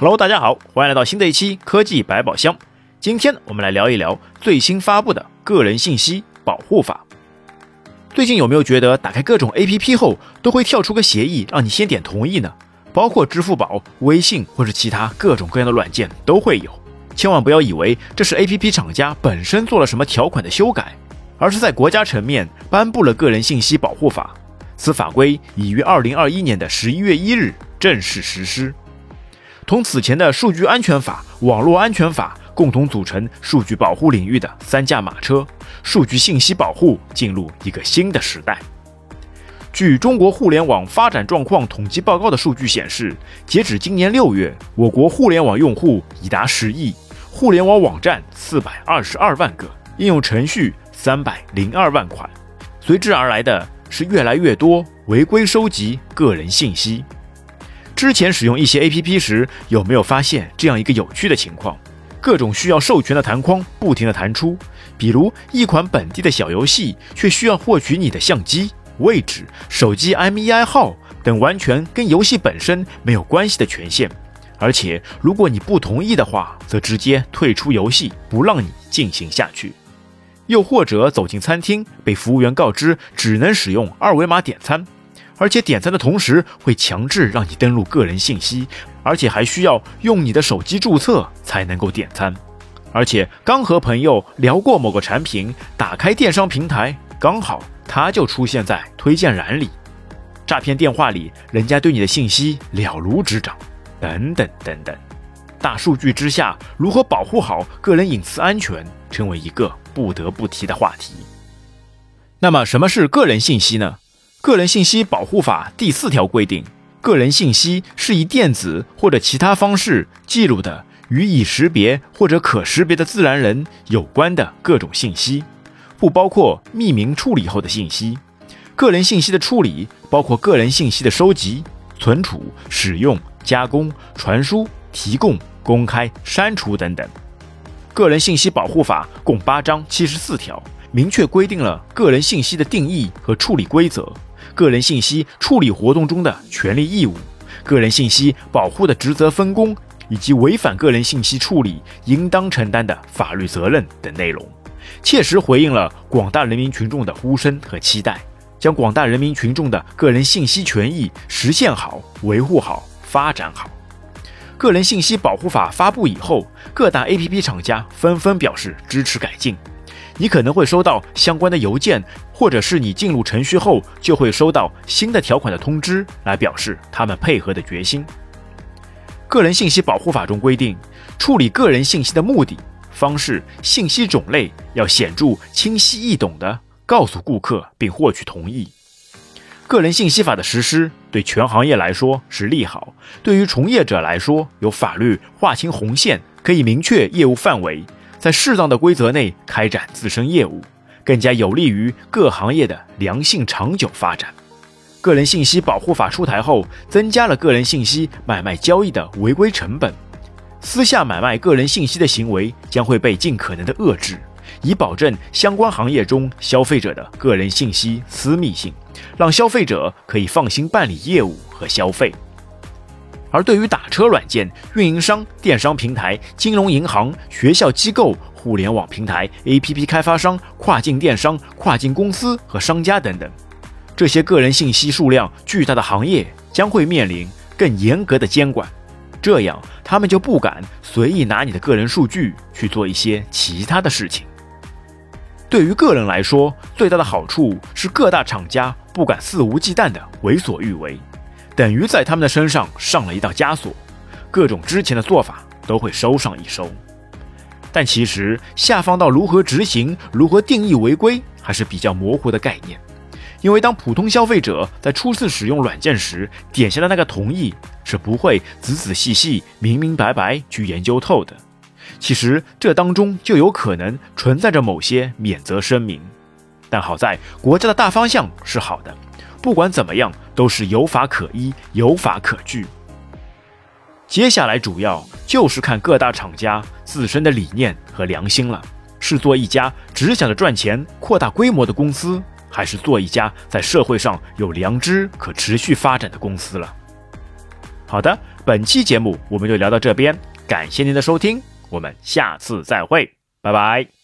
Hello，大家好，欢迎来到新的一期科技百宝箱。今天我们来聊一聊最新发布的个人信息保护法。最近有没有觉得打开各种 APP 后都会跳出个协议，让你先点同意呢？包括支付宝、微信或是其他各种各样的软件都会有。千万不要以为这是 APP 厂家本身做了什么条款的修改，而是在国家层面颁布了个人信息保护法。此法规已于二零二一年的十一月一日正式实施。同此前的数据安全法、网络安全法共同组成数据保护领域的三驾马车，数据信息保护进入一个新的时代。据中国互联网发展状况统计报告的数据显示，截止今年六月，我国互联网用户已达十亿，互联网网站四百二十二万个，应用程序三百零二万款，随之而来的是越来越多违规收集个人信息。之前使用一些 APP 时，有没有发现这样一个有趣的情况？各种需要授权的弹框不停地弹出，比如一款本地的小游戏，却需要获取你的相机位置、手机 MEI 号等完全跟游戏本身没有关系的权限，而且如果你不同意的话，则直接退出游戏，不让你进行下去。又或者走进餐厅，被服务员告知只能使用二维码点餐。而且点餐的同时会强制让你登录个人信息，而且还需要用你的手机注册才能够点餐。而且刚和朋友聊过某个产品，打开电商平台，刚好它就出现在推荐栏里。诈骗电话里，人家对你的信息了如指掌，等等等等。大数据之下，如何保护好个人隐私安全，成为一个不得不提的话题。那么，什么是个人信息呢？个人信息保护法第四条规定，个人信息是以电子或者其他方式记录的与已识别或者可识别的自然人有关的各种信息，不包括匿名处理后的信息。个人信息的处理包括个人信息的收集、存储、使用、加工、传输、提供、公开、删除等等。个人信息保护法共八章七十四条，明确规定了个人信息的定义和处理规则。个人信息处理活动中的权利义务、个人信息保护的职责分工，以及违反个人信息处理应当承担的法律责任等内容，切实回应了广大人民群众的呼声和期待，将广大人民群众的个人信息权益实现好、维护好、发展好。个人信息保护法发布以后，各大 APP 厂家纷纷表示支持改进。你可能会收到相关的邮件，或者是你进入程序后就会收到新的条款的通知，来表示他们配合的决心。个人信息保护法中规定，处理个人信息的目的、方式、信息种类要显著清晰易懂的告诉顾客并获取同意。个人信息法的实施对全行业来说是利好，对于从业者来说，有法律划清红线，可以明确业务范围。在适当的规则内开展自身业务，更加有利于各行业的良性长久发展。个人信息保护法出台后，增加了个人信息买卖交易的违规成本，私下买卖个人信息的行为将会被尽可能的遏制，以保证相关行业中消费者的个人信息私密性，让消费者可以放心办理业务和消费。而对于打车软件运营商、电商平台、金融银行、学校机构、互联网平台、APP 开发商、跨境电商、跨境公司和商家等等，这些个人信息数量巨大的行业将会面临更严格的监管，这样他们就不敢随意拿你的个人数据去做一些其他的事情。对于个人来说，最大的好处是各大厂家不敢肆无忌惮的为所欲为。等于在他们的身上上了一道枷锁，各种之前的做法都会收上一收。但其实下放到如何执行、如何定义违规，还是比较模糊的概念。因为当普通消费者在初次使用软件时，点下的那个同意是不会仔仔细细、明明白白去研究透的。其实这当中就有可能存在着某些免责声明。但好在国家的大方向是好的。不管怎么样，都是有法可依、有法可据。接下来主要就是看各大厂家自身的理念和良心了，是做一家只想着赚钱、扩大规模的公司，还是做一家在社会上有良知、可持续发展的公司了？好的。本期节目我们就聊到这边，感谢您的收听，我们下次再会，拜拜。